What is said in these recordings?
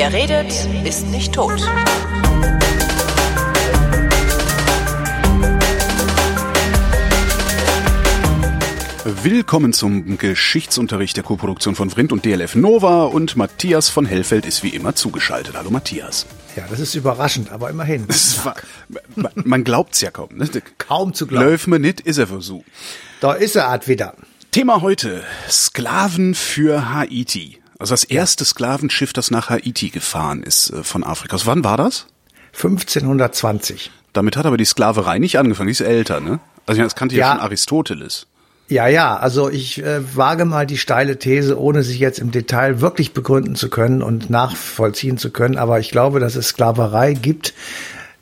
Wer redet, ist nicht tot. Willkommen zum Geschichtsunterricht der Koproduktion von Vrindt und DLF Nova und Matthias von Hellfeld ist wie immer zugeschaltet. Hallo Matthias. Ja, das ist überraschend, aber immerhin. War, man glaubt's ja kaum. Ne? Kaum zu glauben. Läuft mir nicht, ist er so. Da ist er Art wieder. Thema heute, Sklaven für Haiti. Also das erste Sklavenschiff, das nach Haiti gefahren ist äh, von Afrika. Also wann war das? 1520. Damit hat aber die Sklaverei nicht angefangen, die ist älter, ne? Also das kannte ja, Ja. schon Aristoteles. Ja, ja, also ich äh, wage mal die steile These, ohne sich jetzt im Detail wirklich begründen zu können und nachvollziehen zu können, aber ich glaube, dass es Sklaverei gibt,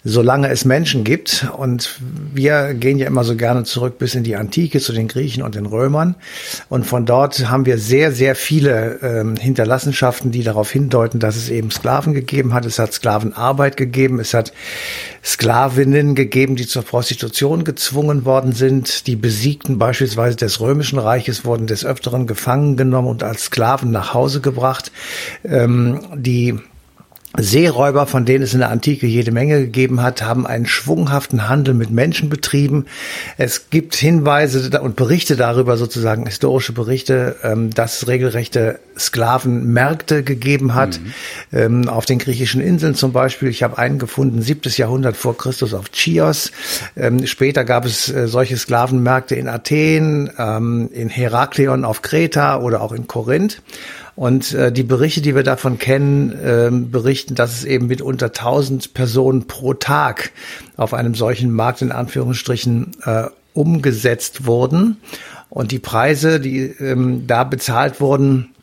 solange es Menschen gibt. Und wir gehen ja immer so gerne zurück bis in die Antike zu den Griechen und den Römern. Und von dort haben wir sehr, sehr viele ähm, Hinterlassenschaften, die darauf hindeuten, dass es eben Sklaven gegeben hat. Es hat Sklavenarbeit gegeben. Es hat Sklavinnen gegeben, die zur Prostitution gezwungen worden sind. Die Besiegten beispielsweise des Römischen Reiches wurden des Öfteren gefangen genommen und als Sklaven nach Hause gebracht. Ähm, die Seeräuber, von denen es in der Antike jede Menge gegeben hat, haben einen schwunghaften Handel mit Menschen betrieben. Es gibt Hinweise und Berichte darüber, sozusagen historische Berichte, ähm, dass es regelrechte Sklavenmärkte gegeben hat. Ähm, Auf den griechischen Inseln zum Beispiel. Ich habe einen gefunden, siebtes Jahrhundert vor Christus auf Chios. Ähm, Später gab es äh, solche Sklavenmärkte in Athen, in Heraklion auf Kreta oder auch in Korinth. Und äh, die Berichte, die wir davon kennen, ähm, berichten, dass es eben mitunter 1000 Personen pro Tag auf einem solchen Markt in Anführungsstrichen äh, umgesetzt wurden. Und die Preise, die ähm, da bezahlt wurden,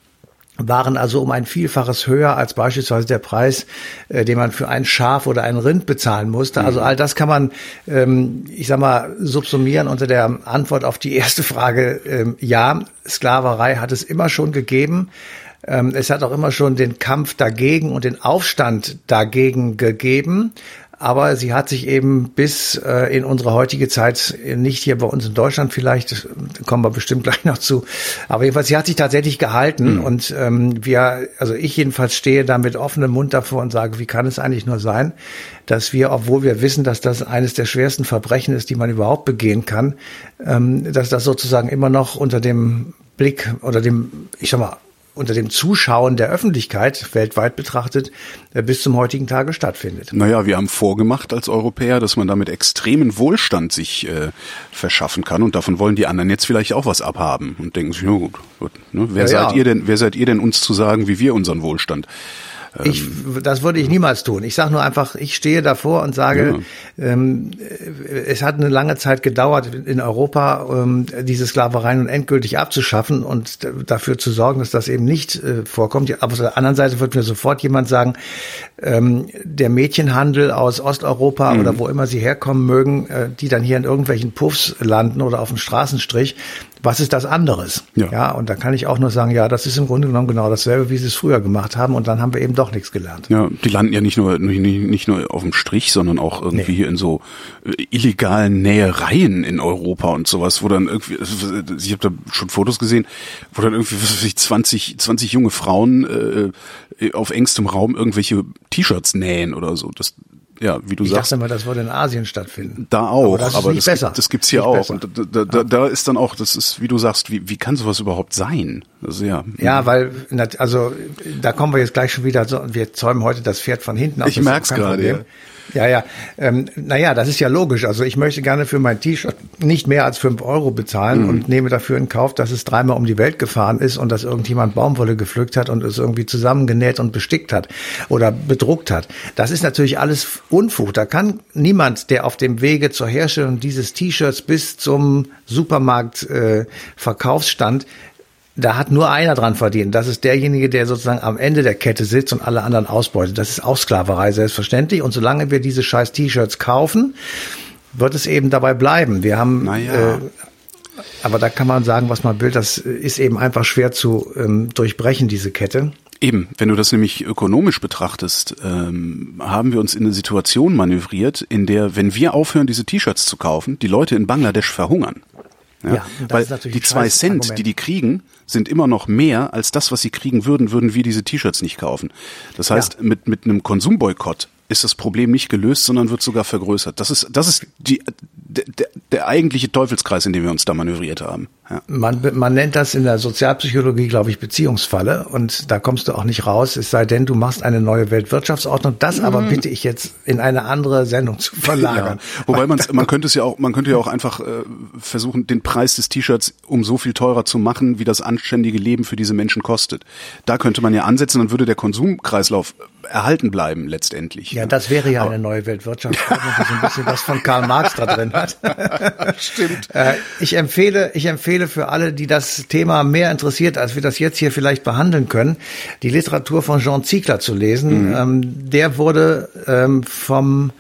waren also um ein Vielfaches höher als beispielsweise der Preis, äh, den man für ein Schaf oder ein Rind bezahlen musste. Also all das kann man, ähm, ich sag mal, subsumieren unter der Antwort auf die erste Frage. Ähm, ja, Sklaverei hat es immer schon gegeben. Ähm, es hat auch immer schon den Kampf dagegen und den Aufstand dagegen gegeben. Aber sie hat sich eben bis äh, in unsere heutige Zeit, äh, nicht hier bei uns in Deutschland vielleicht, äh, kommen wir bestimmt gleich noch zu, aber jedenfalls, sie hat sich tatsächlich gehalten und ähm, wir, also ich jedenfalls stehe da mit offenem Mund davor und sage, wie kann es eigentlich nur sein, dass wir, obwohl wir wissen, dass das eines der schwersten Verbrechen ist, die man überhaupt begehen kann, ähm, dass das sozusagen immer noch unter dem Blick oder dem, ich sag mal, unter dem Zuschauen der Öffentlichkeit weltweit betrachtet äh, bis zum heutigen Tage stattfindet. Naja, wir haben vorgemacht als Europäer, dass man damit extremen Wohlstand sich äh, verschaffen kann und davon wollen die anderen jetzt vielleicht auch was abhaben und denken sich, ja gut, gut ne? wer Ja, seid ja. ihr denn, wer seid ihr denn uns zu sagen, wie wir unseren Wohlstand Ich, das würde ich niemals tun. Ich sage nur einfach, ich stehe davor und sage, ähm, äh, es hat eine lange Zeit gedauert in Europa, ähm, diese Sklaverei nun endgültig abzuschaffen und dafür zu sorgen, dass das eben nicht äh, vorkommt. Aber auf der anderen Seite wird mir sofort jemand sagen, ähm, der Mädchenhandel aus Osteuropa oder wo immer sie herkommen mögen, äh, die dann hier in irgendwelchen Puffs landen oder auf dem Straßenstrich, was ist das anderes? Ja. ja, und da kann ich auch nur sagen, ja, das ist im Grunde genommen genau dasselbe, wie sie es früher gemacht haben und dann haben wir eben doch nichts gelernt. Ja, die landen ja nicht nur nicht, nicht nur auf dem Strich, sondern auch irgendwie Nee. in so äh, illegalen Nähereien in Europa und sowas, wo dann irgendwie, ich habe da schon Fotos gesehen, wo dann irgendwie was weiß ich, 20, 20 junge Frauen äh, auf engstem Raum irgendwelche T-Shirts nähen oder so. Das, ja, wie du Ich sagst. dachte mal, das würde in Asien stattfinden. Da auch, Aber das ist aber nicht das, besser. Gibt, das gibt's hier Nicht auch. besser. Und da, da, da, da ist dann auch, das ist, wie du sagst, wie, wie kann sowas überhaupt sein? Also ja. Ja, weil, also, da kommen wir jetzt gleich schon wieder, so, wir zäumen heute das Pferd von hinten auf. Ich merk's gerade, Problem. Ja, ja. Ähm, naja, das ist ja logisch. Also ich möchte gerne für mein T-Shirt nicht mehr als fünf Euro bezahlen Mhm. und nehme dafür in Kauf, dass es dreimal um die Welt gefahren ist und dass irgendjemand Baumwolle gepflückt hat und es irgendwie zusammengenäht und bestickt hat oder bedruckt hat. Das ist natürlich alles Unfug. Da kann niemand, der auf dem Wege zur Herstellung dieses T-Shirts bis zum Supermarkt äh, Verkaufsstand da hat nur einer dran verdient. Das ist derjenige, der sozusagen am Ende der Kette sitzt und alle anderen ausbeutet. Das ist auch Sklaverei, selbstverständlich. Und solange wir diese scheiß T-Shirts kaufen, wird es eben dabei bleiben. Wir haben, Naja. äh, aber da kann man sagen, was man will. Das ist eben einfach schwer zu ähm, durchbrechen, diese Kette. Eben, wenn du das nämlich ökonomisch betrachtest, ähm, haben wir uns in eine Situation manövriert, in der, wenn wir aufhören, diese T-Shirts zu kaufen, die Leute in Bangladesch verhungern. Ja, Ja, Weil die zwei Cent, Argument. die die kriegen, sind immer noch mehr als das, was sie kriegen würden, würden wir diese T-Shirts nicht kaufen. Das heißt, mit, mit einem Konsumboykott ist das Problem nicht gelöst, sondern wird sogar vergrößert. Das ist, das ist die, der, der, eigentliche Teufelskreis, in dem wir uns da manövriert haben. Ja. Man, man nennt das in der Sozialpsychologie, glaube ich, Beziehungsfalle. Und da kommst du auch nicht raus, es sei denn, du machst eine neue Weltwirtschaftsordnung. Das aber bitte ich jetzt in eine andere Sendung zu verlagern. Ja. Wobei man man könnte es ja auch, man könnte ja auch einfach äh, versuchen, den Preis des T-Shirts um so viel teurer zu machen, wie das anständige Leben für diese Menschen kostet. Da könnte man ja ansetzen, dann würde der Konsumkreislauf erhalten bleiben letztendlich. Ja, das wäre ja eine neue Weltwirtschaftsordnung, die so ein bisschen was von Karl Marx da drin hat. Stimmt. Äh, ich empfehle, ich empfehle für alle, die das Thema mehr interessiert, als wir das jetzt hier vielleicht behandeln können, die Literatur von Jean Ziegler zu lesen. Ähm, der wurde ähm, vom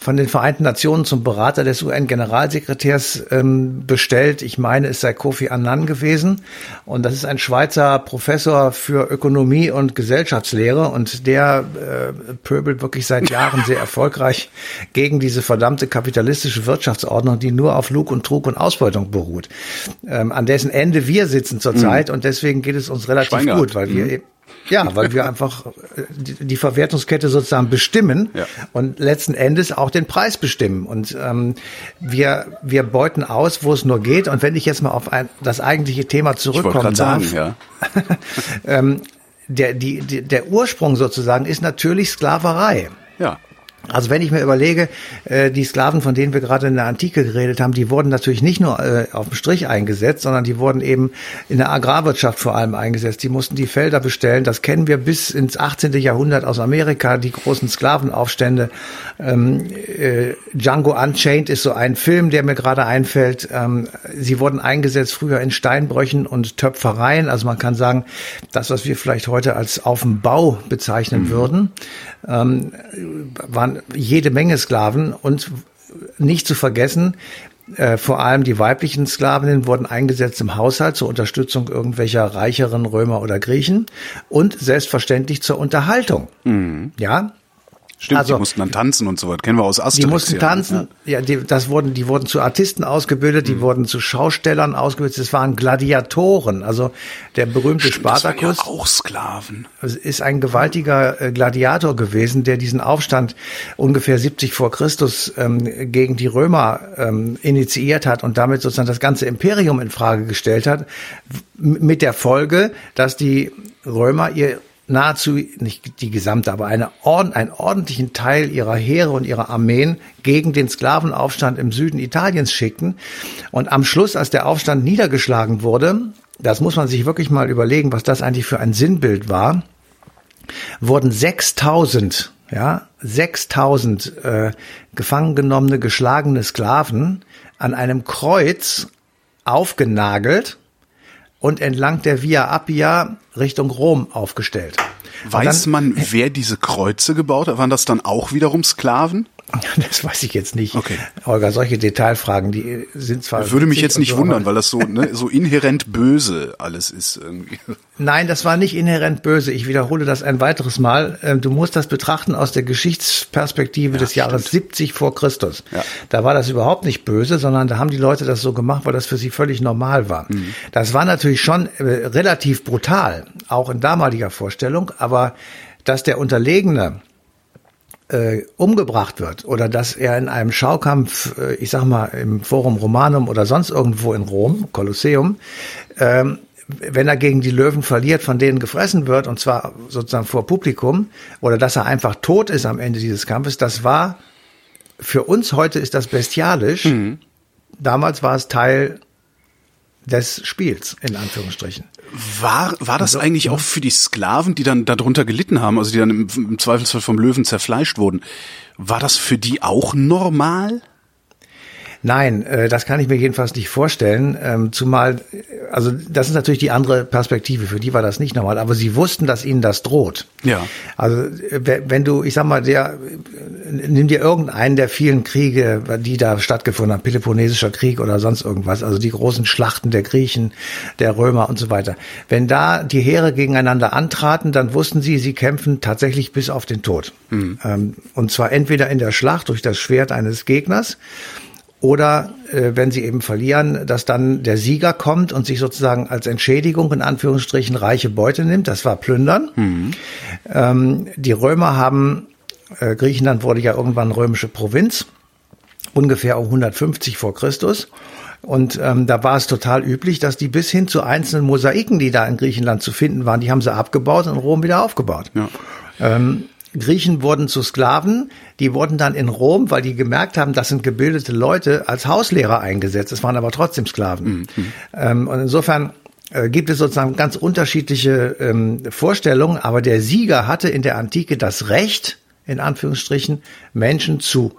von den Vereinten Nationen zum Berater des UN-Generalsekretärs ähm, bestellt. Ich meine, es sei Kofi Annan gewesen. Und das ist ein Schweizer Professor für Ökonomie und Gesellschaftslehre. Und der äh, pöbelt wirklich seit Jahren sehr erfolgreich gegen diese verdammte kapitalistische Wirtschaftsordnung, die nur auf Lug und Trug und Ausbeutung beruht. Ähm, an dessen Ende wir sitzen zurzeit. Und deswegen geht es uns relativ Schwein gehabt. gut, weil wir eben ja, weil wir einfach äh, die, Verwertungskette sozusagen bestimmen Ja. und letzten Endes auch den Preis bestimmen. Und ähm, wir, wir beuten aus, wo es nur geht. Und wenn ich jetzt mal auf ein, das eigentliche Thema Ich zurückkommen gerade darf, sagen, ja. ähm, der, die, der Ursprung sozusagen ist natürlich Sklaverei. Ja. Also wenn ich mir überlege, äh, die Sklaven, von denen wir gerade in der Antike geredet haben, die wurden natürlich nicht nur äh, auf dem Strich eingesetzt, sondern die wurden eben in der Agrarwirtschaft vor allem eingesetzt. Die mussten die Felder bestellen. Das kennen wir bis ins 18. Jahrhundert aus Amerika, die großen Sklavenaufstände. Ähm, äh, Django Unchained ist so ein Film, der mir gerade einfällt. Ähm, sie wurden eingesetzt früher in Steinbrüchen und Töpfereien. Also man kann sagen, das, was wir vielleicht heute als auf dem Bau bezeichnen würden, ähm, waren jede Menge Sklaven und nicht zu vergessen, äh, vor allem die weiblichen Sklavinnen wurden eingesetzt im Haushalt zur Unterstützung irgendwelcher reicheren Römer oder Griechen und selbstverständlich zur Unterhaltung. Ja, Stimmt, Also- die mussten dann tanzen und so was. Kennen wir aus Asterix. die mussten ja. tanzen, ja, die, das wurden, die wurden zu Artisten ausgebildet, Mhm. die wurden zu Schaustellern ausgebildet, es waren Gladiatoren, also der berühmte Stimmt, das waren Spartacus. Ja auch Sklaven. Es ist ein gewaltiger äh, Gladiator gewesen, der diesen Aufstand ungefähr 70 vor Christus ähm, gegen die Römer ähm, initiiert hat und damit sozusagen das ganze Imperium in Frage gestellt hat, mit der Folge, dass die Römer ihr nahezu nicht die gesamte, aber eine einen ordentlichen Teil ihrer Heere und ihrer Armeen gegen den Sklavenaufstand im Süden Italiens schickten. Und am Schluss, als der Aufstand niedergeschlagen wurde, das muss man sich wirklich mal überlegen, was das eigentlich für ein Sinnbild war, wurden 6000, ja, 6000 äh, gefangen genommene, geschlagene Sklaven an einem Kreuz aufgenagelt und entlang der Via Appia Richtung Rom aufgestellt. Weiß dann- man, wer diese Kreuze gebaut hat? Waren das dann auch wiederum Sklaven? Das weiß ich jetzt nicht. Okay. Holger, solche Detailfragen, die sind zwar. Würde mich jetzt nicht so, wundern, weil das so, ne, so inhärent böse alles ist irgendwie. Nein, das war nicht inhärent böse. Ich wiederhole das ein weiteres Mal. Ähm, Du musst das betrachten aus der Geschichtsperspektive des Jahres 70 vor Christus. Ja. Da war das überhaupt nicht böse, sondern da haben die Leute das so gemacht, weil das für sie völlig normal war. Mhm. Das war natürlich schon äh, relativ brutal, auch in damaliger Vorstellung, aber dass der Unterlegene äh, umgebracht wird oder dass er in einem Schaukampf, äh, ich sag mal im Forum Romanum oder sonst irgendwo in Rom, Kolosseum, ähm, wenn er gegen die Löwen verliert, von denen gefressen wird, und zwar sozusagen vor Publikum, oder dass er einfach tot ist am Ende dieses Kampfes, das war, für uns heute ist das bestialisch. Damals war es Teil des Spiels, in Anführungsstrichen. War, war das Also, eigentlich auch für die Sklaven, die dann darunter gelitten haben, also die dann im, im Zweifelsfall vom Löwen zerfleischt wurden, war das für die auch normal? Nein, äh, das kann ich mir jedenfalls nicht vorstellen. Ähm, zumal, also das ist natürlich die andere Perspektive. Für die war das nicht normal, aber sie wussten, dass ihnen das droht. Ja. Also äh, we- wenn du, ich sag mal, der, äh, nimm dir irgendeinen der vielen Kriege, die da stattgefunden haben, Peloponnesischer Krieg oder sonst irgendwas, also die großen Schlachten der Griechen, der Römer und so weiter. Wenn da die Heere gegeneinander antraten, dann wussten sie, sie kämpfen tatsächlich bis auf den Tod. Ähm, und zwar entweder in der Schlacht durch das Schwert eines Gegners oder äh, wenn sie eben verlieren, dass dann der Sieger kommt und sich sozusagen als Entschädigung in Anführungsstrichen reiche Beute nimmt. Das war Plündern. Mhm. Ähm, die Römer haben, äh, Griechenland wurde ja irgendwann römische Provinz, ungefähr um 150 vor Christus. Und ähm, da war es total üblich, dass die bis hin zu einzelnen Mosaiken, die da in Griechenland zu finden waren, die haben sie abgebaut und in Rom wieder aufgebaut. Ja. Ähm, Griechen wurden zu Sklaven, die wurden dann in Rom, weil die gemerkt haben, das sind gebildete Leute, als Hauslehrer eingesetzt. Es waren aber trotzdem Sklaven. Mhm. Ähm, und insofern äh, gibt es sozusagen ganz unterschiedliche ähm, Vorstellungen, aber der Sieger hatte in der Antike das Recht, in Anführungsstrichen, Menschen zu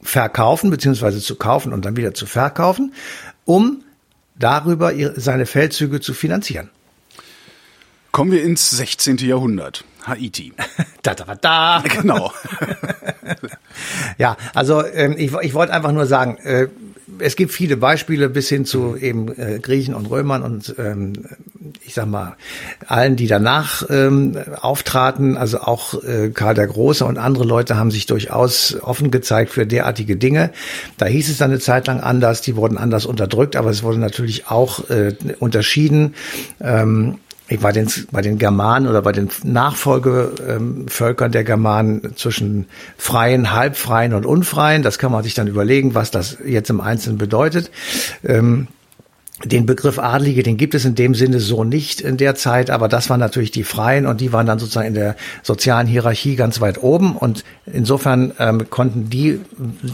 verkaufen, beziehungsweise zu kaufen und dann wieder zu verkaufen, um darüber seine Feldzüge zu finanzieren. Kommen wir ins 16. Jahrhundert. Haiti. da, da, da. Genau. ja, also ähm, ich, ich wollte einfach nur sagen, äh, es gibt viele Beispiele bis hin zu eben äh, Griechen und Römern und ähm, ich sag mal allen, die danach ähm, auftraten. Also auch äh, Karl der Große und andere Leute haben sich durchaus offen gezeigt für derartige Dinge. Da hieß es dann eine Zeit lang anders, die wurden anders unterdrückt, aber es wurde natürlich auch äh, unterschieden. Ähm, bei den, bei den Germanen oder bei den Nachfolgevölkern der Germanen zwischen freien, halbfreien und unfreien. Das kann man sich dann überlegen, was das jetzt im Einzelnen bedeutet. Ähm, den Begriff Adlige, den gibt es in dem Sinne so nicht in der Zeit, aber das waren natürlich die Freien und die waren dann sozusagen in der sozialen Hierarchie ganz weit oben und insofern ähm, konnten die,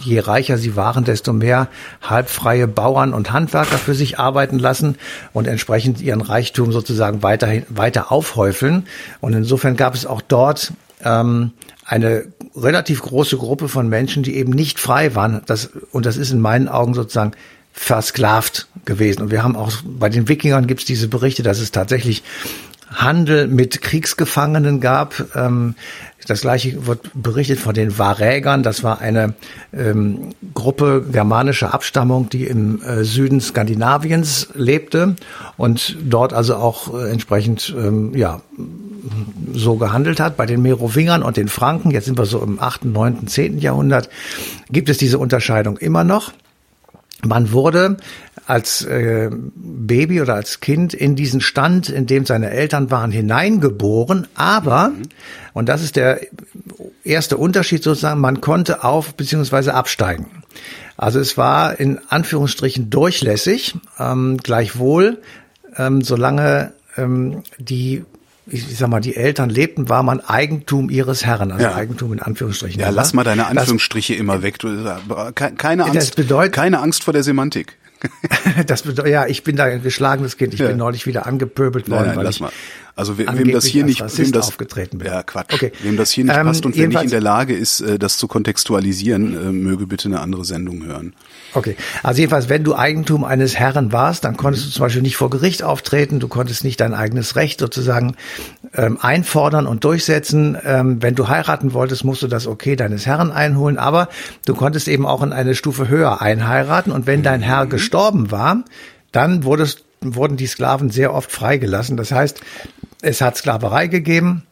je reicher sie waren, desto mehr halbfreie Bauern und Handwerker für sich arbeiten lassen und entsprechend ihren Reichtum sozusagen weiterhin, weiter aufhäufeln. Und insofern gab es auch dort ähm, eine relativ große Gruppe von Menschen, die eben nicht frei waren. Das, und das ist in meinen Augen sozusagen versklavt gewesen. Und wir haben auch bei den Wikingern gibt es diese Berichte, dass es tatsächlich Handel mit Kriegsgefangenen gab. Ähm, das gleiche wird berichtet von den Varägern. Das war eine ähm, Gruppe germanischer Abstammung, die im äh, Süden Skandinaviens lebte und dort also auch äh, entsprechend ähm, ja so gehandelt hat. Bei den Merowingern und den Franken, jetzt sind wir so im 8., 9., 10. Jahrhundert, gibt es diese Unterscheidung immer noch. Man wurde als äh, Baby oder als Kind in diesen Stand, in dem seine Eltern waren, hineingeboren, aber, mhm. und das ist der erste Unterschied sozusagen, man konnte auf bzw. absteigen. Also es war in Anführungsstrichen durchlässig, ähm, gleichwohl, ähm, solange ähm, die ich, sag mal, die Eltern lebten, war man Eigentum ihres Herrn, also ja. Eigentum in Anführungsstrichen. Ja, lass mal deine Anführungsstriche das, immer weg. Du, keine Angst, das bedeutet, keine Angst vor der Semantik. das bedeutet, ja, ich bin da ein geschlagenes Kind. Ich ja. bin neulich wieder angepöbelt worden. Nein, nein, lass mal. Also we, wem das hier nicht, wem das, aufgetreten bin. ja Quatsch, okay. wem das hier nicht ähm, passt und wer nicht in der Lage ist, äh, das zu kontextualisieren, äh, möge bitte eine andere Sendung hören. Okay, also jedenfalls, wenn du Eigentum eines Herren warst, dann konntest du zum Beispiel nicht vor Gericht auftreten, du konntest nicht dein eigenes Recht sozusagen ähm, einfordern und durchsetzen. Ähm, wenn du heiraten wolltest, musst du das Okay deines Herren einholen, aber du konntest eben auch in eine Stufe höher einheiraten und wenn dein Herr mhm. gestorben war, dann wurdest wurden die Sklaven sehr oft freigelassen. Das heißt, es hat Sklaverei gegeben.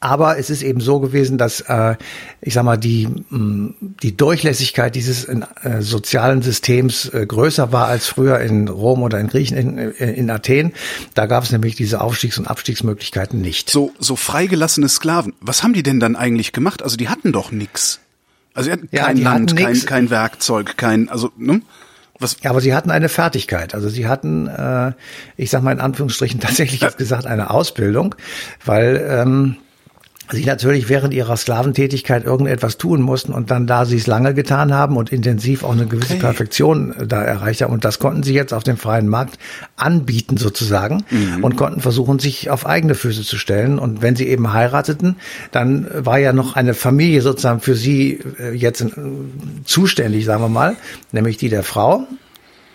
Aber es ist eben so gewesen, dass äh, ich sag mal die mh, die Durchlässigkeit dieses äh, sozialen Systems äh, größer war als früher in Rom oder in Griechen in, in, in Athen. Da gab es nämlich diese Aufstiegs- und Abstiegsmöglichkeiten nicht. So so freigelassene Sklaven. Was haben die denn dann eigentlich gemacht? Also die hatten doch nix. Also sie hatten ja, kein Land, hatten kein, kein Werkzeug, kein also ne? Was? Ja, aber sie hatten eine Fertigkeit. Also sie hatten, äh, ich sag mal in Anführungsstrichen tatsächlich jetzt gesagt, eine Ausbildung, weil ähm, sie natürlich während ihrer Sklaventätigkeit irgendetwas tun mussten und dann, da sie es lange getan haben und intensiv auch eine gewisse okay. Perfektion äh, da erreicht haben und das konnten sie jetzt auf dem freien Markt anbieten sozusagen mhm. und konnten versuchen, sich auf eigene Füße zu stellen und wenn sie eben heirateten, dann war ja noch eine Familie sozusagen für sie äh, jetzt äh, zuständig, sagen wir mal, nämlich die der Frau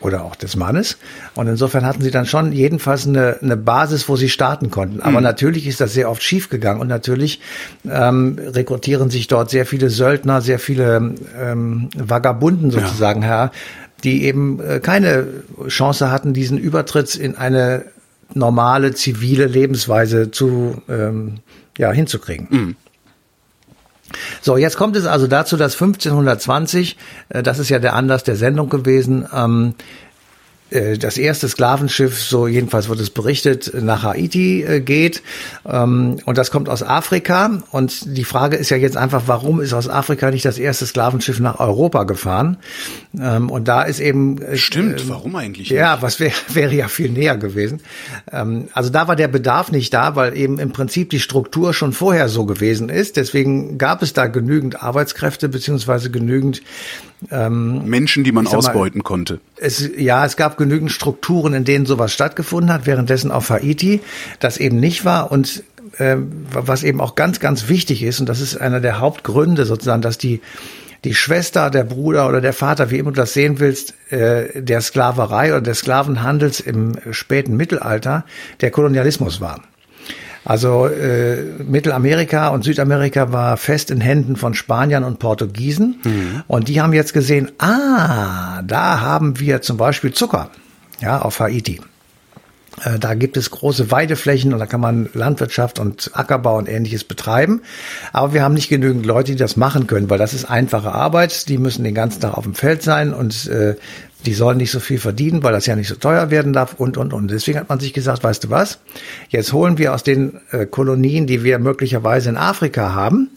oder auch des Mannes. Und insofern hatten sie dann schon jedenfalls eine, eine Basis, wo sie starten konnten. Aber mhm. natürlich ist das sehr oft schiefgegangen und natürlich ähm, rekrutieren sich dort sehr viele Söldner, sehr viele ähm, Vagabunden sozusagen ja. her, die eben äh, keine Chance hatten, diesen Übertritt in eine normale zivile Lebensweise zu ähm, ja hinzukriegen. Mhm. So, jetzt kommt es also dazu, dass 1520, äh, das ist ja der Anlass der Sendung gewesen, ähm, äh, das erste Sklavenschiff, so jedenfalls wird es berichtet, nach Haiti äh, geht. Ähm, und das kommt aus Afrika. Und die Frage ist ja jetzt einfach, warum ist aus Afrika nicht das erste Sklavenschiff nach Europa gefahren? Ähm, und da ist eben... Äh, Stimmt, warum eigentlich? Ja, was wäre wäre ja viel näher gewesen. Ähm, also da war der Bedarf nicht da, weil eben im Prinzip die Struktur schon vorher so gewesen ist. Deswegen gab es da genügend Arbeitskräfte beziehungsweise genügend ähm, Menschen, die man ausbeuten mal, konnte. Es, ja, es gab genügend Strukturen, in denen sowas stattgefunden hat, währenddessen auf Haiti das eben nicht war und äh, was eben auch ganz, ganz wichtig ist, und das ist einer der Hauptgründe sozusagen, dass die die Schwester, der Bruder oder der Vater, wie immer du das sehen willst, äh, der Sklaverei oder des Sklavenhandels im späten Mittelalter der Kolonialismus war. Also äh, Mittelamerika und Südamerika war fest in Händen von Spaniern und Portugiesen. Mhm. Und die haben jetzt gesehen, ah, da haben wir zum Beispiel Zucker, ja, auf Haiti. Äh, da gibt es große Weideflächen und da kann man Landwirtschaft und Ackerbau und ähnliches betreiben. Aber wir haben nicht genügend Leute, die das machen können, weil das ist einfache Arbeit. Die müssen den ganzen Tag auf dem Feld sein und äh, die sollen nicht so viel verdienen, weil das ja nicht so teuer werden darf und, und, und. Deswegen hat man sich gesagt, weißt du was, jetzt holen wir aus den äh, Kolonien, die wir möglicherweise in Afrika haben,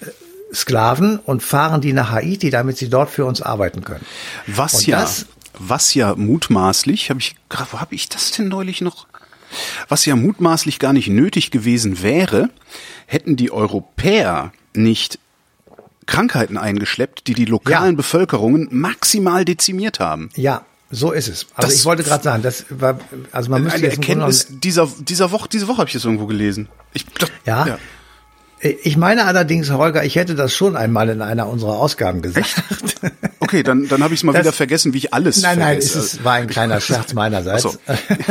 äh, Sklaven und fahren die nach Haiti, damit sie dort für uns arbeiten können. Was und ja, das, was ja mutmaßlich, habe ich, wo habe ich das denn neulich noch? Was ja mutmaßlich gar nicht nötig gewesen wäre, hätten die Europäer nicht Krankheiten eingeschleppt, die die lokalen ja. Bevölkerungen maximal dezimiert haben. Ja, so ist es. Also das ich wollte gerade sagen, das war, also man müsste eine jetzt Erkenntnis dieser dieser Woche, diese Woche habe ich das irgendwo gelesen. Ich, das, ja. ja. Ich meine allerdings, Holger, ich hätte das schon einmal in einer unserer Ausgaben gesagt. Echt? Okay, dann, dann habe ich es mal das, wieder vergessen, wie ich alles Nein, nein, es ist, war ein kleiner Scherz meinerseits. So.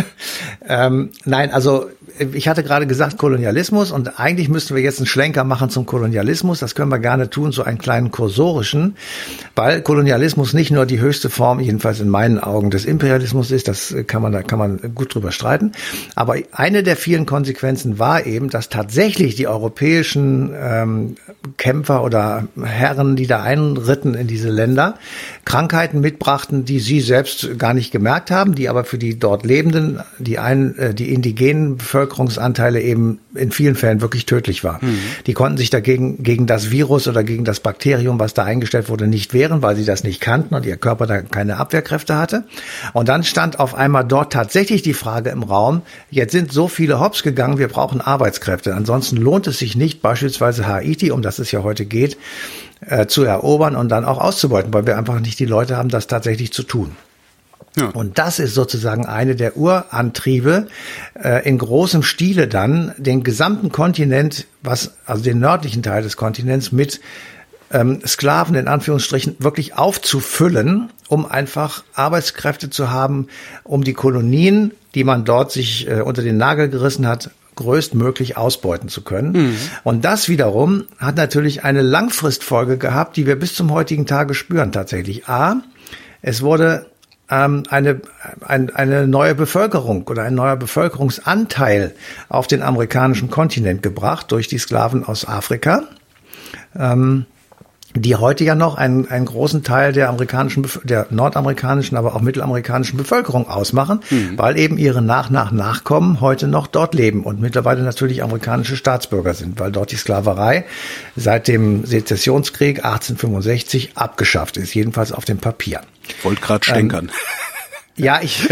ähm, nein, also ich hatte gerade gesagt Kolonialismus und eigentlich müssten wir jetzt einen Schlenker machen zum Kolonialismus. Das können wir gerne tun, so einen kleinen kursorischen, weil Kolonialismus nicht nur die höchste Form, jedenfalls in meinen Augen, des Imperialismus ist. Das kann man, da kann man gut drüber streiten. Aber eine der vielen Konsequenzen war eben, dass tatsächlich die europäischen ähm, Kämpfer oder Herren, die da einritten in diese Länder, Krankheiten mitbrachten, die sie selbst gar nicht gemerkt haben, die aber für die dort lebenden, die ein, äh, die indigenen Bevölkerung Bevölkerungsanteile eben in vielen Fällen wirklich tödlich war. Mhm. Die konnten sich dagegen gegen das Virus oder gegen das Bakterium, was da eingestellt wurde, nicht wehren, weil sie das nicht kannten und ihr Körper da keine Abwehrkräfte hatte. Und dann stand auf einmal dort tatsächlich die Frage im Raum, jetzt sind so viele Hops gegangen, wir brauchen Arbeitskräfte. Ansonsten lohnt es sich nicht, beispielsweise Haiti, um das es ja heute geht, äh, zu erobern und dann auch auszubeuten, weil wir einfach nicht die Leute haben, das tatsächlich zu tun. Ja. Und das ist sozusagen eine der Urantriebe, äh, in großem Stile dann den gesamten Kontinent, was, also den nördlichen Teil des Kontinents mit ähm, Sklaven in Anführungsstrichen wirklich aufzufüllen, um einfach Arbeitskräfte zu haben, um die Kolonien, die man dort sich äh, unter den Nagel gerissen hat, größtmöglich ausbeuten zu können. Mhm. Und das wiederum hat natürlich eine Langfristfolge gehabt, die wir bis zum heutigen Tage spüren tatsächlich. A, es wurde ähm, eine, ein, eine neue Bevölkerung oder ein neuer Bevölkerungsanteil auf den amerikanischen Kontinent gebracht durch die Sklaven aus Afrika. Ähm, die heute ja noch einen, einen großen Teil der amerikanischen, der nordamerikanischen, aber auch mittelamerikanischen Bevölkerung ausmachen, mhm. weil eben ihre Nach nach Nachkommen heute noch dort leben und mittlerweile natürlich amerikanische Staatsbürger sind, weil dort die Sklaverei seit dem Sezessionskrieg 1865 abgeschafft ist, jedenfalls auf dem Papier. Ich wollte gerade stänkern. Ähm, ja, ich.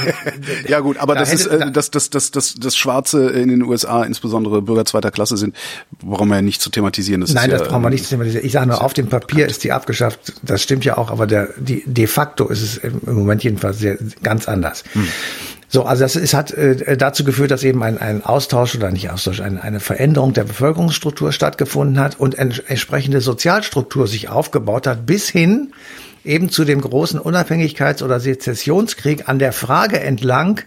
ja gut, aber da das hätte, ist, äh, dass das, das, das, das Schwarze in den USA, insbesondere Bürger zweiter Klasse sind, brauchen wir ja nicht zu thematisieren. Das Nein, ja, das brauchen wir nicht zu thematisieren. Ich sage nur, auf dem Papier ist die abgeschafft. Das stimmt ja auch, aber der, die, de facto ist es im Moment jedenfalls sehr, ganz anders. Hm. So, also das ist, hat äh, dazu geführt, dass eben ein, ein Austausch oder nicht Austausch, eine, eine Veränderung der Bevölkerungsstruktur stattgefunden hat und entsprechende Sozialstruktur sich aufgebaut hat, bis hin eben zu dem großen Unabhängigkeits- oder Sezessionskrieg an der Frage entlang,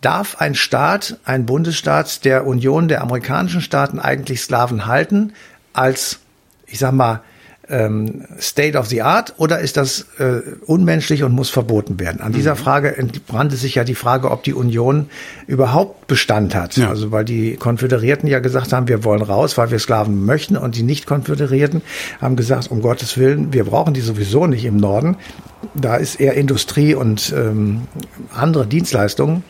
darf ein Staat, ein Bundesstaat der Union der amerikanischen Staaten eigentlich Sklaven halten als, ich sag mal, ähm, State of the Art oder ist das äh, unmenschlich und muss verboten werden? An dieser mhm. Frage entbrannte sich ja die Frage, ob die Union überhaupt Bestand hat. Ja. Also weil die Konföderierten ja gesagt haben, wir wollen raus, weil wir Sklaven möchten und die Nicht-Konföderierten haben gesagt, um Gottes Willen, wir brauchen die sowieso nicht im Norden. Da ist eher Industrie und ähm, andere Dienstleistungen.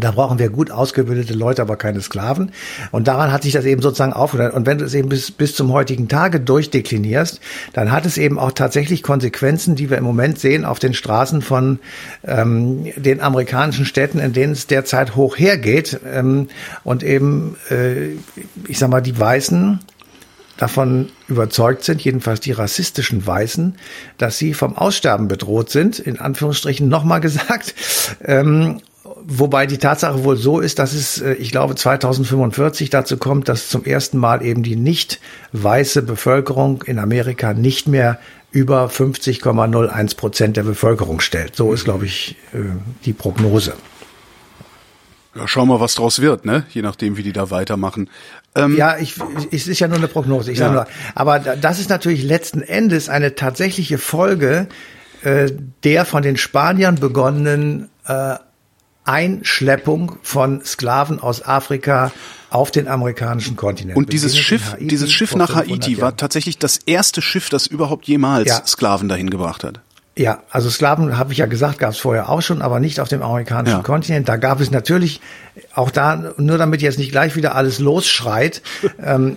Da brauchen wir gut ausgebildete Leute, aber keine Sklaven. Und daran hat sich das eben sozusagen aufgehört. Und wenn du es eben bis, bis zum heutigen Tage durchdeklinierst, dann hat es eben auch tatsächlich Konsequenzen, die wir im Moment sehen auf den Straßen von ähm, den amerikanischen Städten, in denen es derzeit hoch hergeht. Ähm, und eben, äh, ich sag mal, die Weißen davon überzeugt sind, jedenfalls die rassistischen Weißen, dass sie vom Aussterben bedroht sind, in Anführungsstrichen nochmal gesagt. Ähm, Wobei die Tatsache wohl so ist, dass es, äh, ich glaube, 2045 dazu kommt, dass zum ersten Mal eben die nicht weiße Bevölkerung in Amerika nicht mehr über 50,01 Prozent der Bevölkerung stellt. So ist, glaube ich, äh, die Prognose. Ja, schauen wir, was draus wird, ne? Je nachdem, wie die da weitermachen. Ähm, ja, ich, es ist ja nur eine Prognose. Ich ja. sage nur, aber das ist natürlich letzten Endes eine tatsächliche Folge äh, der von den Spaniern begonnenen äh, Einschleppung von Sklaven aus Afrika auf den amerikanischen Kontinent. Und dieses Schiff, Haiti dieses Schiff nach Haiti war tatsächlich das erste Schiff, das überhaupt jemals ja. Sklaven dahin gebracht hat. Ja, also Sklaven, habe ich ja gesagt, gab es vorher auch schon, aber nicht auf dem amerikanischen ja. Kontinent. Da gab es natürlich auch da, nur damit jetzt nicht gleich wieder alles losschreit, ähm,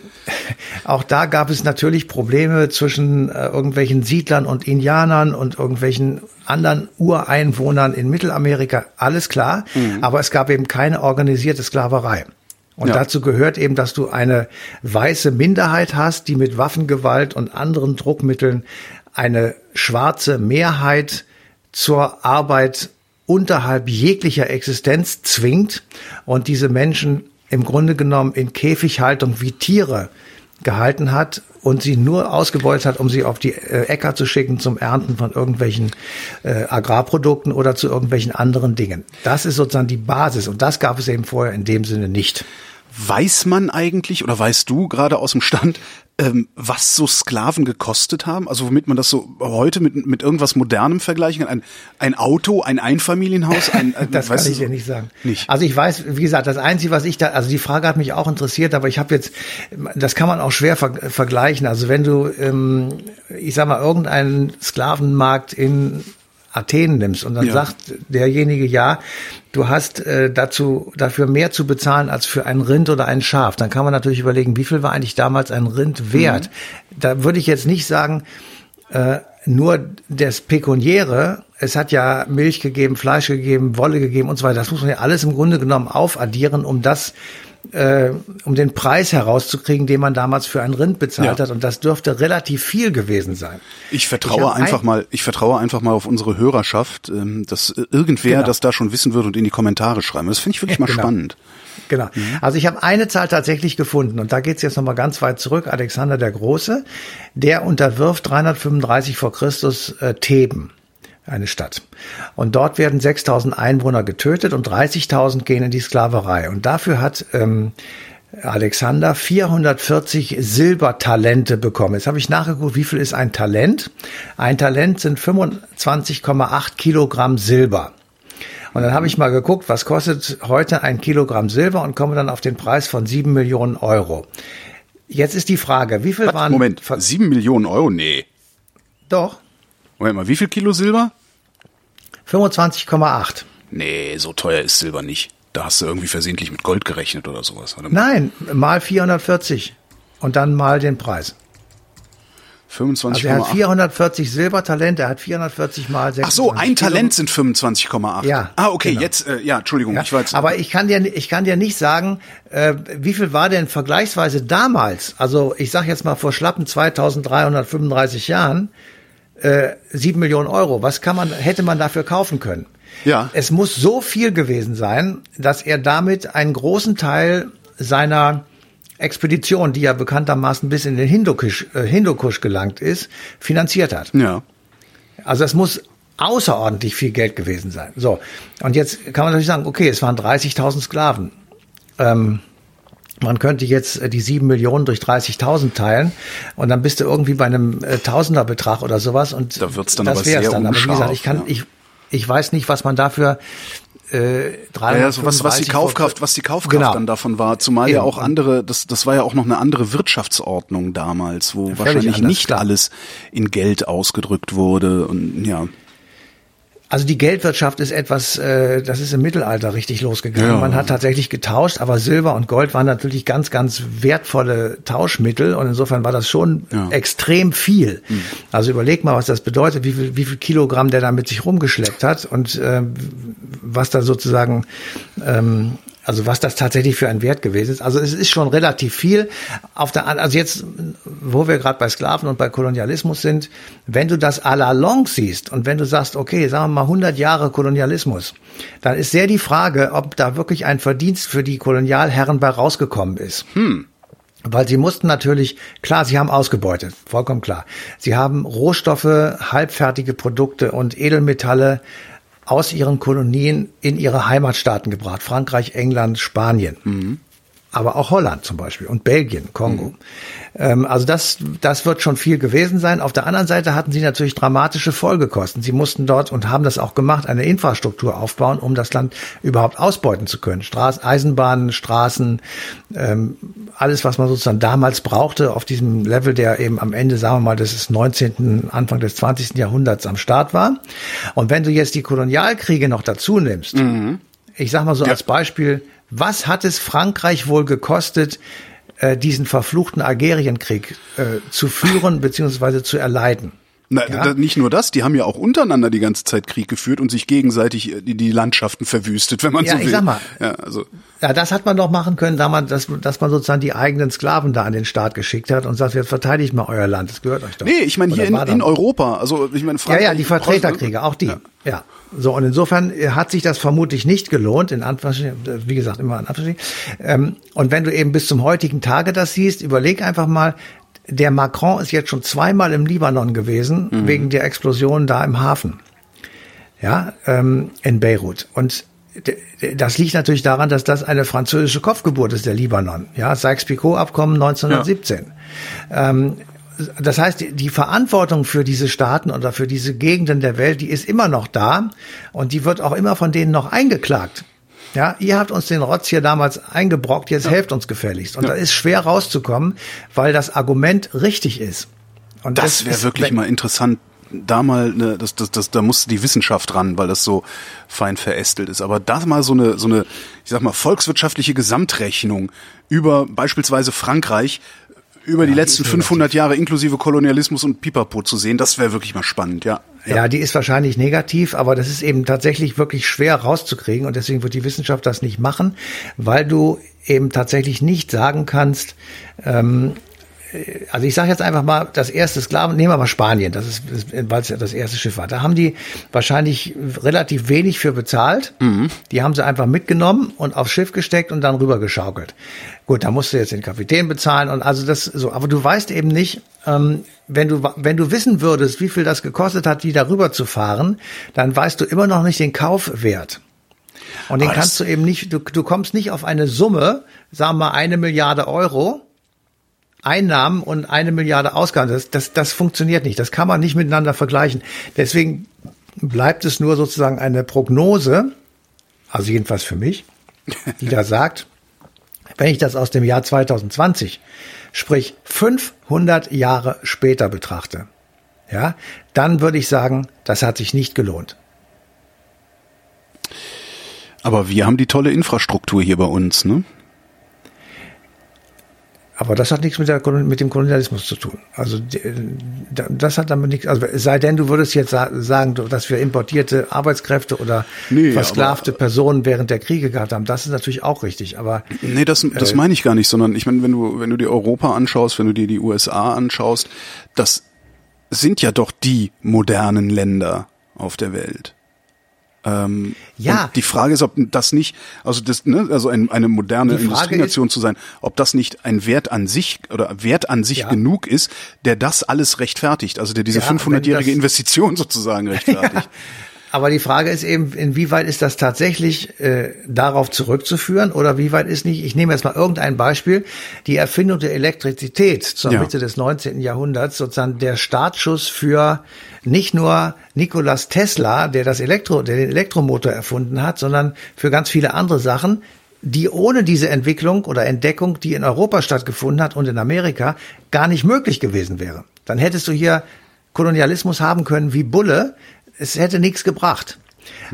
auch da gab es natürlich Probleme zwischen äh, irgendwelchen Siedlern und Indianern und irgendwelchen anderen Ureinwohnern in Mittelamerika. Alles klar, mhm. aber es gab eben keine organisierte Sklaverei. Und ja. dazu gehört eben, dass du eine weiße Minderheit hast, die mit Waffengewalt und anderen Druckmitteln eine schwarze Mehrheit zur Arbeit unterhalb jeglicher Existenz zwingt und diese Menschen im Grunde genommen in Käfighaltung wie Tiere gehalten hat und sie nur ausgebeutet hat, um sie auf die äh, Äcker zu schicken zum Ernten von irgendwelchen äh, Agrarprodukten oder zu irgendwelchen anderen Dingen. Das ist sozusagen die Basis und das gab es eben vorher in dem Sinne nicht. Weiß man eigentlich oder weißt du gerade aus dem Stand, ähm, was so Sklaven gekostet haben? Also womit man das so heute mit, mit irgendwas Modernem vergleichen kann? Ein, ein Auto, ein Einfamilienhaus? Ein, ein, das kann ich dir nicht sagen. Nicht. Also ich weiß, wie gesagt, das Einzige, was ich da, also die Frage hat mich auch interessiert, aber ich habe jetzt, das kann man auch schwer ver vergleichen. Also wenn du, ähm, ich sag mal, irgendeinen Sklavenmarkt in Athen nimmst und dann ja. sagt derjenige, ja, du hast äh, dazu dafür mehr zu bezahlen als für ein Rind oder ein Schaf, dann kann man natürlich überlegen, wie viel war eigentlich damals ein Rind wert? Mhm. Da würde ich jetzt nicht sagen, äh, nur das Pekuniäre, es hat ja Milch gegeben, Fleisch gegeben, Wolle gegeben und so weiter. Das muss man ja alles im Grunde genommen aufaddieren, um das äh, um den Preis herauszukriegen, den man damals für ein Rind bezahlt ja. hat. Und das dürfte relativ viel gewesen sein. Ich vertraue ich einfach ein mal, ich vertraue einfach mal auf unsere Hörerschaft, ähm, dass irgendwer genau. das da schon wissen wird und in die Kommentare schreiben. Das finde ich wirklich mal genau. spannend. Genau. Mhm. Also ich habe eine Zahl tatsächlich gefunden und da geht's jetzt nochmal ganz weit zurück. Alexander der Große, der unterwirft 335 vor Christus äh, Theben eine Stadt. Und dort werden 6000 Einwohner getötet und 30.000 gehen in die Sklaverei. Und dafür hat ähm, Alexander 440 Silbertalente bekommen. Jetzt habe ich nachgeguckt, wie viel ist ein Talent? Ein Talent sind 25,8 Kilogramm Silber. Und dann habe ich mal geguckt, was kostet heute ein Kilogramm Silber und komme dann auf den Preis von 7 Millionen Euro. Jetzt ist die Frage, wie viel was? waren... Moment, 7 Millionen Euro? Nee. Doch. Moment mal, wie viel Kilo Silber? 25,8. Nee, so teuer ist Silber nicht. Da hast du irgendwie versehentlich mit Gold gerechnet oder sowas. Nein, mal 440 und dann mal den Preis. 25,8. Also er hat 440 Silbertalente, er hat 440 mal 6. Ach so, ein Talent sind 25,8. Ja. Ah, okay, genau. jetzt, äh, ja, Entschuldigung, ja, ich weiß. Aber ich kann dir, ich kann dir nicht sagen, äh, wie viel war denn vergleichsweise damals, also ich sag jetzt mal vor schlappen 2335 Jahren, äh, 7 Millionen Euro. Was kann man, hätte man dafür kaufen können? Ja. Es muss so viel gewesen sein, dass er damit einen großen Teil seiner Expedition, die ja bekanntermaßen bis in den Hindukusch, äh, Hindukusch gelangt ist, finanziert hat. Ja. Also es muss außerordentlich viel Geld gewesen sein. So, und jetzt kann man natürlich sagen, okay, es waren 30.000 Sklaven. Ähm, man könnte jetzt äh, die sieben Millionen durch 30.000 teilen und dann bist du irgendwie bei einem äh, Tausenderbetrag oder sowas und da wird's dann das wär's sehr dann. Aber wie gesagt, ich kann, ja. ich, ich weiß nicht, was man dafür äh, Ja, so was, was die 335 Kaufkraft, was die Kaufkraft Genau. dann davon war, zumal ja Eben. auch andere, das, das war ja auch noch eine andere Wirtschaftsordnung damals, wo völlig wahrscheinlich nicht klar. alles in Geld ausgedrückt wurde und ja. Also die Geldwirtschaft ist etwas, äh, das ist im Mittelalter richtig losgegangen. Ja. Man hat tatsächlich getauscht, aber Silber und Gold waren natürlich ganz, ganz wertvolle Tauschmittel und insofern war das schon Ja. extrem viel. Also überleg mal, was das bedeutet, wie viel, wie viel Kilogramm der da mit sich rumgeschleppt hat und äh, was da sozusagen ähm, also was das tatsächlich für ein Wert gewesen ist. Also es ist schon relativ viel. Auf der, also jetzt, wo wir gerade bei Sklaven und bei Kolonialismus sind, wenn du das à la longue siehst und wenn du sagst, okay, sagen wir mal 100 Jahre Kolonialismus, dann ist sehr die Frage, ob da wirklich ein Verdienst für die Kolonialherren bei rausgekommen ist. Weil sie mussten natürlich, klar, sie haben ausgebeutet, vollkommen klar. Sie haben Rohstoffe, halbfertige Produkte und Edelmetalle aus ihren Kolonien in ihre Heimatstaaten gebracht. Frankreich, England, Spanien. Aber auch Holland zum Beispiel und Belgien, Kongo. Ähm, also das, das wird schon viel gewesen sein. Auf der anderen Seite hatten sie natürlich dramatische Folgekosten. Sie mussten dort und haben das auch gemacht, eine Infrastruktur aufbauen, um das Land überhaupt ausbeuten zu können. Straßen, Eisenbahnen, Straßen, ähm, alles, was man sozusagen damals brauchte, auf diesem Level, der eben am Ende, sagen wir mal, des 19., Anfang des 20. Jahrhunderts am Start war. Und wenn du jetzt die Kolonialkriege noch dazu nimmst, ich sag mal so als Beispiel, was hat es Frankreich wohl gekostet, äh, diesen verfluchten Algerienkrieg äh, zu führen bzw. zu erleiden? Na, Ja. nicht nur das, die haben ja auch untereinander die ganze Zeit Krieg geführt und sich gegenseitig äh, die, Landschaften verwüstet, wenn man Ja, so ich will. sag mal. Ja, also Ja, das hat man doch machen können, da man, dass, dass man sozusagen die eigenen Sklaven da an den Staat geschickt hat und sagt, jetzt verteidigt mal euer Land, das gehört euch doch. Nee, ich meine hier in, in Europa, also ich meine Ja, Frankreich, ja, die Vertreterkriege, auch die. Ja. Ja. So, und insofern äh, hat sich das vermutlich nicht gelohnt, in Anführungsstrichen, äh, wie gesagt, immer in Anführungsstrichen. Ähm, und wenn du eben bis zum heutigen Tage das siehst, überleg einfach mal, der Macron ist jetzt schon zweimal im Libanon gewesen, wegen der Explosion da im Hafen. Ja, ähm, in Beirut. Und das liegt natürlich daran, dass das eine französische Kopfgeburt ist, der Libanon. Ja, Sykes-Picot-Abkommen 1917. Ähm, das heißt, die- die Verantwortung für diese Staaten oder für diese Gegenden der Welt, die ist immer noch da und die wird auch immer von denen noch eingeklagt. Ja, ihr habt uns den Rotz hier damals eingebrockt, jetzt helft uns gefälligst. Und da ist schwer rauszukommen, weil das Argument richtig ist. Und Das wäre ist- wirklich mal interessant, da mal, ne, das, das, das, da musste die Wissenschaft ran, weil das so fein verästelt ist. Aber da mal so eine, so eine, ich sag mal, volkswirtschaftliche Gesamtrechnung über beispielsweise Frankreich, über die letzten 500 Jahre inklusive Kolonialismus und Pipapo zu sehen, das wäre wirklich mal spannend, ja. Ja. die ist wahrscheinlich negativ, aber das ist eben tatsächlich wirklich schwer rauszukriegen und deswegen wird die Wissenschaft das nicht machen, weil du eben tatsächlich nicht sagen kannst, ähm, äh, also ich sage jetzt einfach mal, das erste Sklaven, nehmen wir mal Spanien, das ist, weil es ja das erste Schiff war. Da haben die wahrscheinlich relativ wenig für bezahlt. Die haben sie einfach mitgenommen und aufs Schiff gesteckt und dann rüber geschaukelt. Gut, da musst du jetzt den Kapitän bezahlen und also das so, aber du weißt eben nicht, ähm, wenn du wenn du wissen würdest, wie viel das gekostet hat, die darüber zu fahren, dann weißt du immer noch nicht den Kaufwert. Und den Aber kannst du eben nicht, du, du kommst nicht auf eine Summe, sagen wir mal eine Milliarde Euro, Einnahmen und eine Milliarde Ausgaben. Das, das, das funktioniert nicht. Das kann man nicht miteinander vergleichen. Deswegen bleibt es nur sozusagen eine Prognose, also jedenfalls für mich, die da sagt, wenn ich das aus dem Jahr 2020, sprich 500 Jahre später betrachte, ja, dann würde ich sagen, das hat sich nicht gelohnt. Aber wir haben die tolle Infrastruktur hier bei uns, ne? Aber das hat nichts mit, der, mit dem Kolonialismus zu tun. Also da- das hat damit nichts. Also sei denn, du würdest jetzt sa- sagen, dass wir importierte Arbeitskräfte oder Nee, versklavte Personen während der Kriege gehabt haben. Das ist natürlich auch richtig. Aber Nee, das, das meine ich gar nicht, sondern ich meine, wenn du, wenn du dir Europa anschaust, wenn du dir die USA anschaust, das sind ja doch die modernen Länder auf der Welt. Ähm, Ja. Und die Frage ist, ob das nicht, also das, ne, also ein, eine moderne Industrienation zu sein, ob das nicht ein Wert an sich oder Wert an sich Ja. genug ist, der das alles rechtfertigt, also der diese Ja, 500-jährige wenn das- Investition sozusagen rechtfertigt. Aber die Frage ist eben, inwieweit ist das tatsächlich äh, darauf zurückzuführen oder wie weit ist nicht, ich nehme jetzt mal irgendein Beispiel, die Erfindung der Elektrizität zur ja. Mitte des 19. Jahrhunderts, sozusagen der Startschuss für nicht nur Nikolas Tesla, der das Elektro, der den Elektromotor erfunden hat, sondern für ganz viele andere Sachen, die ohne diese Entwicklung oder Entdeckung, die in Europa stattgefunden hat und in Amerika, gar nicht möglich gewesen wäre. Dann hättest du hier Kolonialismus haben können wie Bulle, es hätte nichts gebracht.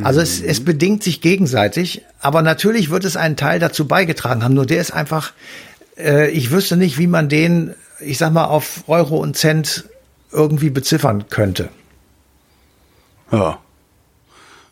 Also es, es bedingt sich gegenseitig, aber natürlich wird es einen Teil dazu beigetragen haben. Nur der ist einfach, äh, ich wüsste nicht, wie man den, ich sag mal, auf Euro und Cent irgendwie beziffern könnte. Ja.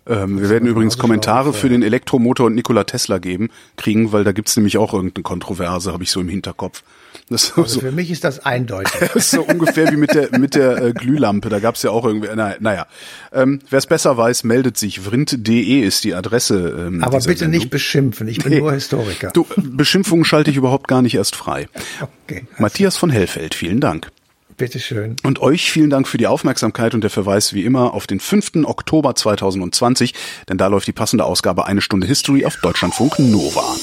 Ähm, wir werden übrigens Kommentare für den Elektromotor und Nikola Tesla geben, kriegen, weil da gibt's nämlich auch irgendeine Kontroverse, habe ich so im Hinterkopf. Das also so, für mich ist das eindeutig. das ist so ungefähr wie mit der mit der äh, Glühlampe. Da gab's ja auch irgendwie. Na, naja, ähm, wer es besser weiß, meldet sich. Vrind.de ist die Adresse. Ähm, Aber bitte Sendung. nicht beschimpfen. Ich bin nee. nur Historiker. Du, Beschimpfungen schalte ich überhaupt gar nicht erst frei. Okay. Matthias von Hellfeld, vielen Dank. Bitteschön. Und euch vielen Dank für die Aufmerksamkeit und der Verweis wie immer auf den 5. Oktober 2020, denn da läuft die passende Ausgabe Eine Stunde History auf Deutschlandfunk Nova.